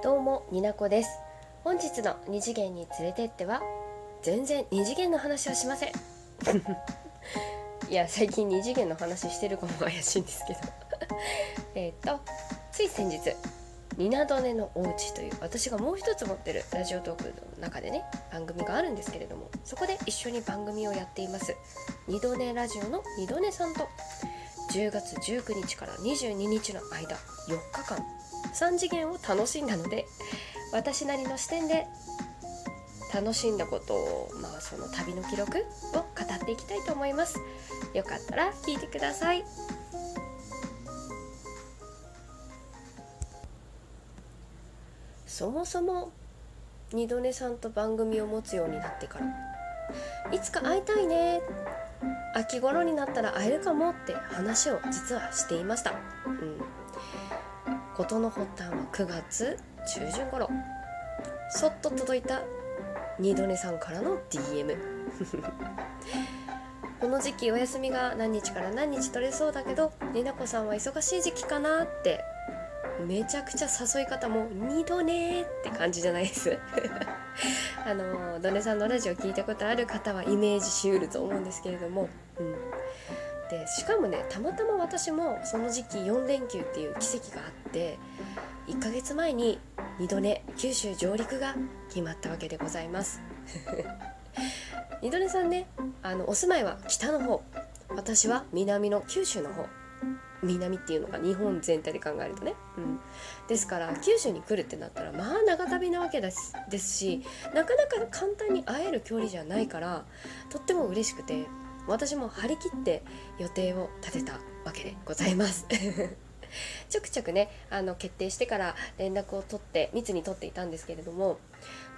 どうもになこです。本日の二次元に連れてっては全然二次元の話はしません。いや最近二次元の話してるかも怪しいんですけど。えっとつい先日ニナドネのおうちという私がもう一つ持ってるラジオトークの中でね番組があるんですけれどもそこで一緒に番組をやっています。二度寝ラジオの二度寝さんと10月19日から22日の間4日間3次元を楽しんだので私なりの視点で楽しんだことを、まあ、その旅の記録を語っていきたいと思います。よかったら聞いてください。そもそも二度寝さんと番組を持つようになってからいつか会いたいね。秋頃になったら会えるかもって話を実はしていました、うん、事の発端は9月中旬頃。そっと届いた二度寝さんからの DM この時期お休みが何日から何日取れそうだけどりなこさんは忙しい時期かなって。めちゃくちゃ誘い方も二度寝って感じじゃないです。あのドネさんのラジオ聞いたことある方はイメージしうると思うんですけれども、うん、でしかもねたまたま私もその時期4連休っていう奇跡があって1ヶ月前に二度寝九州上陸が決まったわけでございます。二度寝さんねあのお住まいは北の方私は南の九州の方南っていうのが日本全体で考えるとね、うん、ですから九州に来るってなったらまあ長旅なわけですですしなかなか簡単に会える距離じゃないからとっても嬉しくて私も張り切って予定を立てたわけでございます。ちょくちょくねあの決定してから連絡を取って密に取っていたんですけれども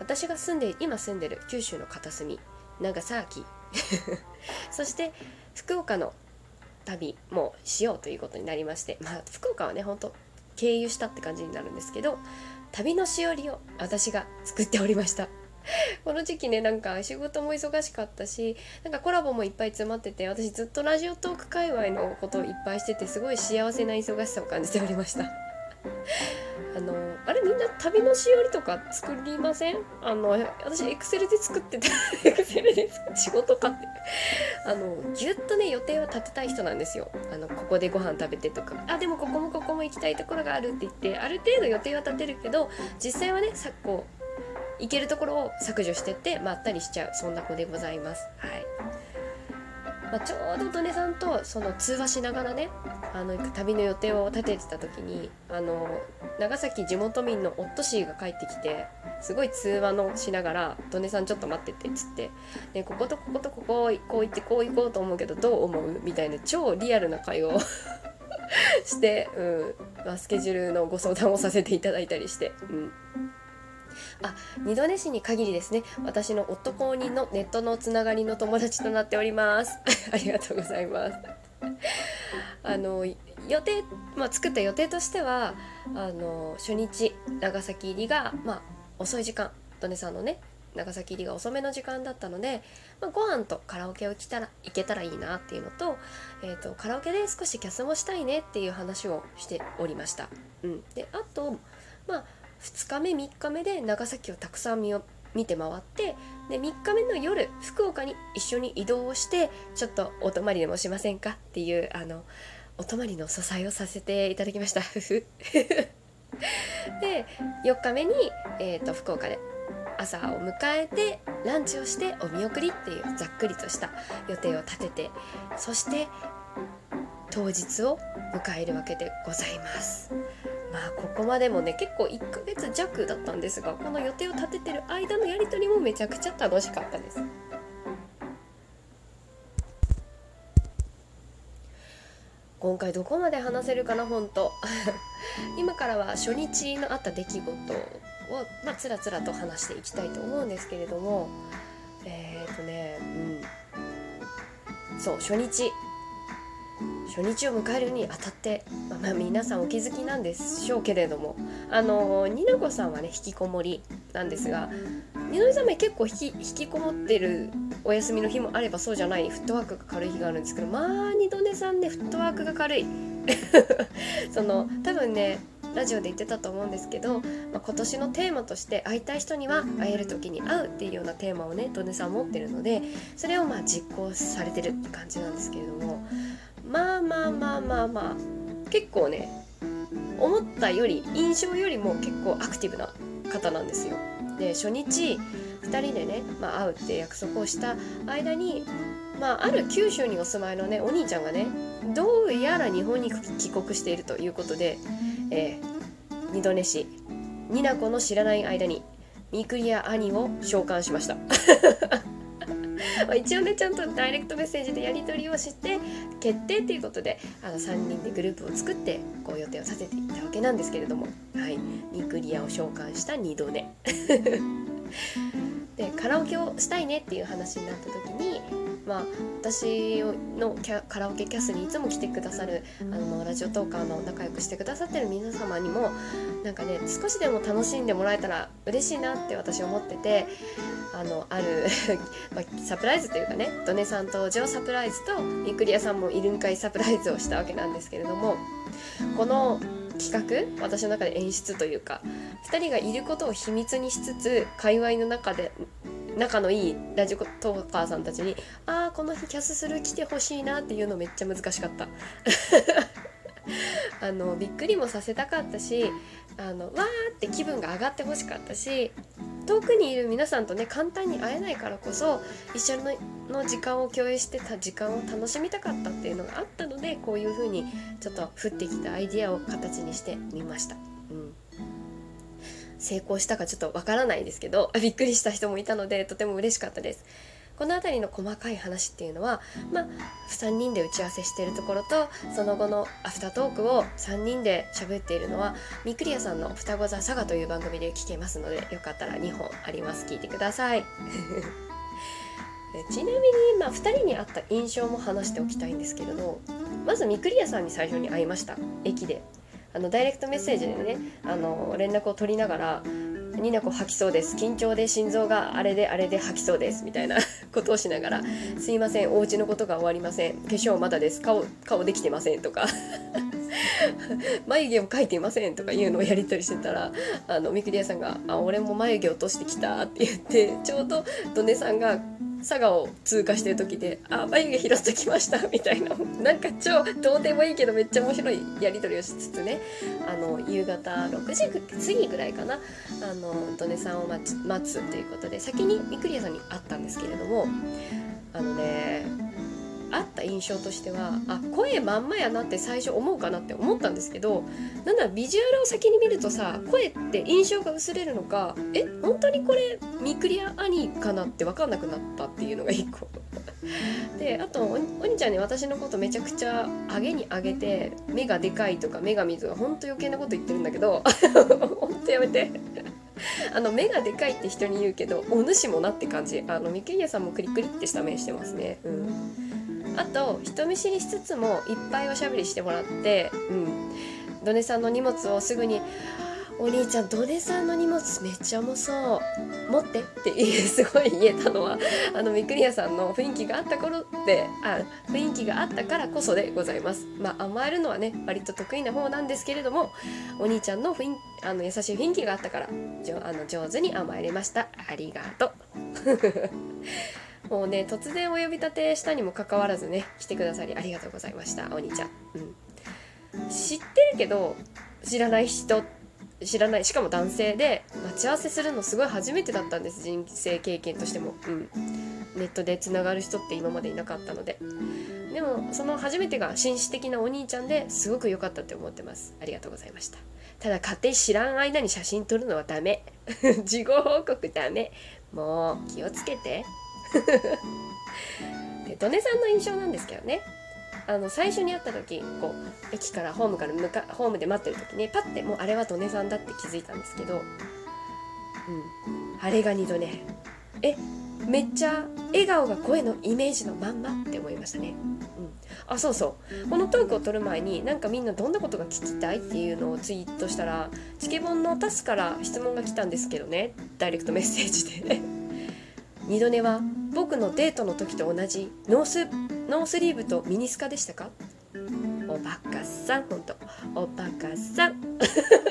私が住んで今住んでる九州の片隅長崎 そして福岡の旅もしようということになりまして、まあ、福岡はねほんと経由したって感じになるんですけど旅のしおりを私が作っておりました。この時期ねなんか仕事も忙しかったしなんかコラボもいっぱい詰まってて私ずっとラジオトーク界隈のことをいっぱいしててすごい幸せな忙しさを感じておりました。あのあれみんな旅のしおりとか作りません？あの私エクセルで作ってた。エクセルで仕事かって。あのぎゅっとね予定を立てたい人なんですよ。あのここでご飯食べてとか。あでもここもここも行きたいところがあるって言ってある程度予定は立てるけど実際はねさこう行けるところを削除してってまったりしちゃうそんな子でございますはいまあ、ちょうどドネさんとその通話しながらねあの旅の予定を立ててた時にあの長崎地元民のオットシーが帰ってきてすごい通話のしながら「ドネさんちょっと待ってて」っつって「でこことこことこここう行ってこう行こうと思うけどどう思う?」みたいな超リアルな会話を して、うんまあ、スケジュールのご相談をさせていただいたりして。うんあ二度寝市に限りですね。私の夫公認のネットのつながりの友達となっております。ありがとうございます。あの予定、まあ、作った予定としてはあの初日長崎入りが、まあ、遅い時間ドネさんのね長崎入りが遅めの時間だったので、まあ、ご飯とカラオケを来たら行けたらいいなっていうのと,、えーと、カラオケで少しキャスもしたいねっていう話をしておりました。うん、であと、まあ2日目3日目で長崎をたくさん見見て回ってで3日目の夜福岡に一緒に移動をしてちょっとお泊まりでもしませんかっていうあのお泊まりの支えをさせていただきましたで4日目に、えーと、福岡で朝を迎えてランチをしてお見送りっていうざっくりとした予定を立ててそして当日を迎えるわけでございます。まあここまでもね結構1ヶ月弱だったんですがこの予定を立ててる間のやり取りもめちゃくちゃ楽しかったです。今回どこまで話せるかな本当。今からは初日のあった出来事をまあつらつらと話していきたいと思うんですけれどもえっ、ー、とねうん。そう初日。初日を迎えるにあたって、まあ、まあ皆さんお気づきなんでしょうけれどもあのニナコさんはね引きこもりなんですが二のさんも結構引き引きこもってるお休みの日もあればそうじゃないフットワークが軽い日があるんですけどまあ二度寝さんねフットワークが軽い。その多分ねラジオで言ってたと思うんですけど、まあ、今年のテーマとして会いたい人には会える時に会うっていうようなテーマをねドネさん持ってるのでそれをまあ実行されてるって感じなんですけれどもまあまあまあまあまあ結構ね思ったより印象よりも結構アクティブな方なんですよ。で初日2人でね、まあ、会うって約束をした間に、まあ、ある九州にお住まいのねお兄ちゃんがねどうやら日本に帰国しているということで、えー、二度寝しニナコの知らない間にミクリア兄を召喚しましたま一応ねちゃんとダイレクトメッセージでやり取りをして決定っていうことであの3人でグループを作ってこう予定をさせていたわけなんですけれども、はい、ミクリアを召喚した2度目 でカラオケをしたいねっていう話になった時にまあ、私のカラオケキャスにいつも来てくださるあのラジオトーカーの仲良くしてくださってる皆様にもなんかね少しでも楽しんでもらえたら嬉しいなって私思っててあのある まあ、サプライズというかねドネさん登場サプライズとミクリアさんもいるんかいサプライズをしたわけなんですけれどもこの企画私の中で演出というか2人がいることを秘密にしつつ界隈の中で仲のいいラジオトーカーさんたちに「ああこの日キャスする来てほしいな」っていうのめっちゃ難しかった。あのびっくりもさせたかったしあのわーって気分が上がってほしかったし遠くにいる皆さんとね簡単に会えないからこそ一緒の時間を共有してた時間を楽しみたかったっていうのがあったのでこういう風にちょっと降ってきたアイディアを形にしてみました。うん成功したかちょっとわからないですけどびっくりした人もいたのでとても嬉しかったです。この辺りの細かい話っていうのは、まあ、3人で打ち合わせしているところとその後のアフタートークを3人で喋っているのはミクリアさんの「双子座サガ」という番組で聞けますのでよかったら2本あります。聞いてください。ちなみに、まあ、2人に会った印象も話しておきたいんですけれどまずミクリアさんに最初に会いました。駅で。あのダイレクトメッセージでねあの連絡を取りながら「ニナコ吐きそうです。緊張で心臓があれであれで吐きそうです」みたいな ことをしながら「すいません。お家のことが終わりません。化粧まだです。顔顔できてません」とか。眉毛を描いていません。とかいうのをやり取りしてたらあのみくりやさんが「あ俺も眉毛落としてきた」って言ってちょうどドネさんが佐賀を通過してる時で「あ眉毛拾ってきました」みたいな。なんか超どうでもいいけどめっちゃ面白いやり取りをしつつねあの夕方6時過ぎぐらいかな。あのドネさんを待つ待つということで先にみくりやさんに会ったんですけれどもあのねった印象としてはあ声まんまやなって最初思うかなって思ったんですけどなんだビジュアルを先に見るとさ声って印象が薄れるのかえ本当にこれミクリア兄かなって分かんなくなったっていうのが一個。であとお兄ちゃんに私のことめちゃくちゃ上げに上げて目がでかいとか目が見ずが本当余計なこと言ってるんだけど 本当やめて。あの目がでかいって人に言うけどお主もなって感じ。あのミクリアさんもクリクリってした目してますね。うん。あと人見知りしつつもいっぱいおしゃべりしてもらって、うん、ドネさんの荷物をすぐに「お兄ちゃんドネさんの荷物めっちゃ重そう持って」ってすごい言えたのは あのミクリアさんの雰囲気があった頃ってあ雰囲気があったからこそでございます。まあ甘えるのはね割と得意な方なんですけれどもお兄ちゃんの雰囲あの優しい雰囲気があったからじょあの上手に甘えれました。ありがとう。もうね突然お呼び立てしたにもかかわらずね来てくださりありがとうございましたお兄ちゃん、うん、知ってるけど知らない人知らないしかも男性で待ち合わせするのすごい初めてだったんです人生経験としても、うん、ネットでつながる人って今までいなかったので。でもその初めてが紳士的なお兄ちゃんですごく良かったって思ってます。ありがとうございました。ただ勝手に知らん間に写真撮るのはダメ。事後報告ダメ。もう気をつけて。でドネさんの印象なんですけどね。あの最初に会った時こう駅からホームから向かホームで待ってる時にパッてもうあれはドネさんだって気づいたんですけどうん。あれが2度ねえめっちゃ笑顔が声のイメージのまんまって思いましたね。うん、あそうそう。このトークを撮る前になんかみんなどんなことが聞きたいっていうのをツイートしたらチケボンのタスから質問が来たんですけどね。ダイレクトメッセージで二度寝は僕のデートの時と同じノースノースリーブとミニスカでしたか？おバカさんほんと。おバカさん。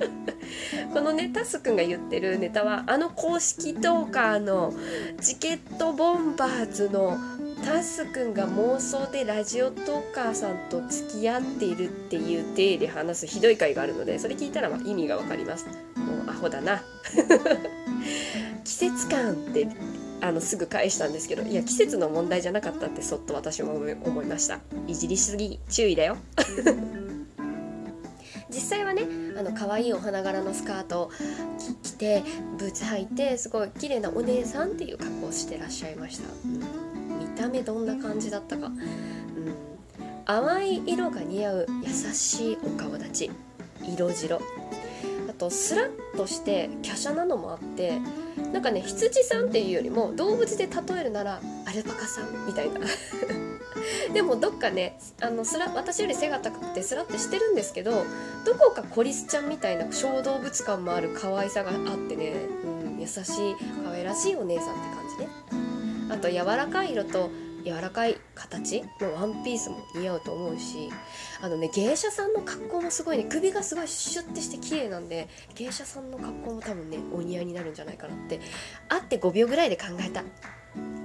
このねタスくんが言ってるネタはあの公式トーカーのチケットボンバーズのタスくんが妄想でラジオトーカーさんと付き合っているっていう体で話すひどい回があるのでそれ聞いたらまあ意味がわかります。もうアホだな。季節感ってあのすぐ返したんですけどいや季節の問題じゃなかったってそっと私も思いました。いじりすぎ注意だよ。実際はねあの可愛いお花柄のスカートを着てブーツ履いてすごい綺麗なお姉さんっていう格好をしてらっしゃいました、見た目どんな感じだったか、うん、淡い色が似合う優しいお顔立ち。色白。あとスラッとして華奢なのもあってなんかね羊さんっていうよりも動物で例えるならアルパカさんみたいな。でもどっかねあのスラ私より背が高くてスラッてしてるんですけどどこかコリスちゃんみたいな小動物感もある可愛さがあってね、うん、優しい可愛らしいお姉さんって感じね。あと柔らかい色と柔らかい形？のワンピースも似合うと思うしあのね芸者さんの格好もすごいね首がすごいシュッてして綺麗なんで芸者さんの格好も多分ねお似合いになるんじゃないかなって。会って5秒ぐらいで考えた。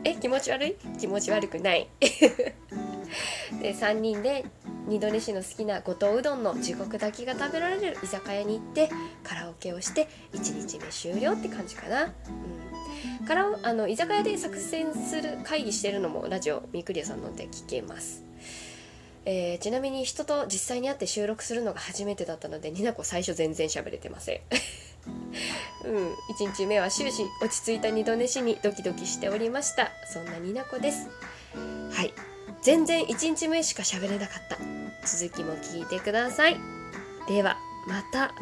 え気持ち悪い？気持ち悪くない。で3人で二度寝市の好きな五島うどんの地獄炊きが食べられる居酒屋に行ってカラオケをして1日目終了って感じかな、うん、カラあの居酒屋で作戦する会議してるのもラジオミクリアさんので聞けます。えー、ちなみに人と実際に会って収録するのが初めてだったのでになこ最初全然喋れてません。うん1日目は終始落ち着いた二度寝しにドキドキしておりました。そんなになこです。はい。全然1日目しか喋れなかった。続きも聞いてください。ではまた。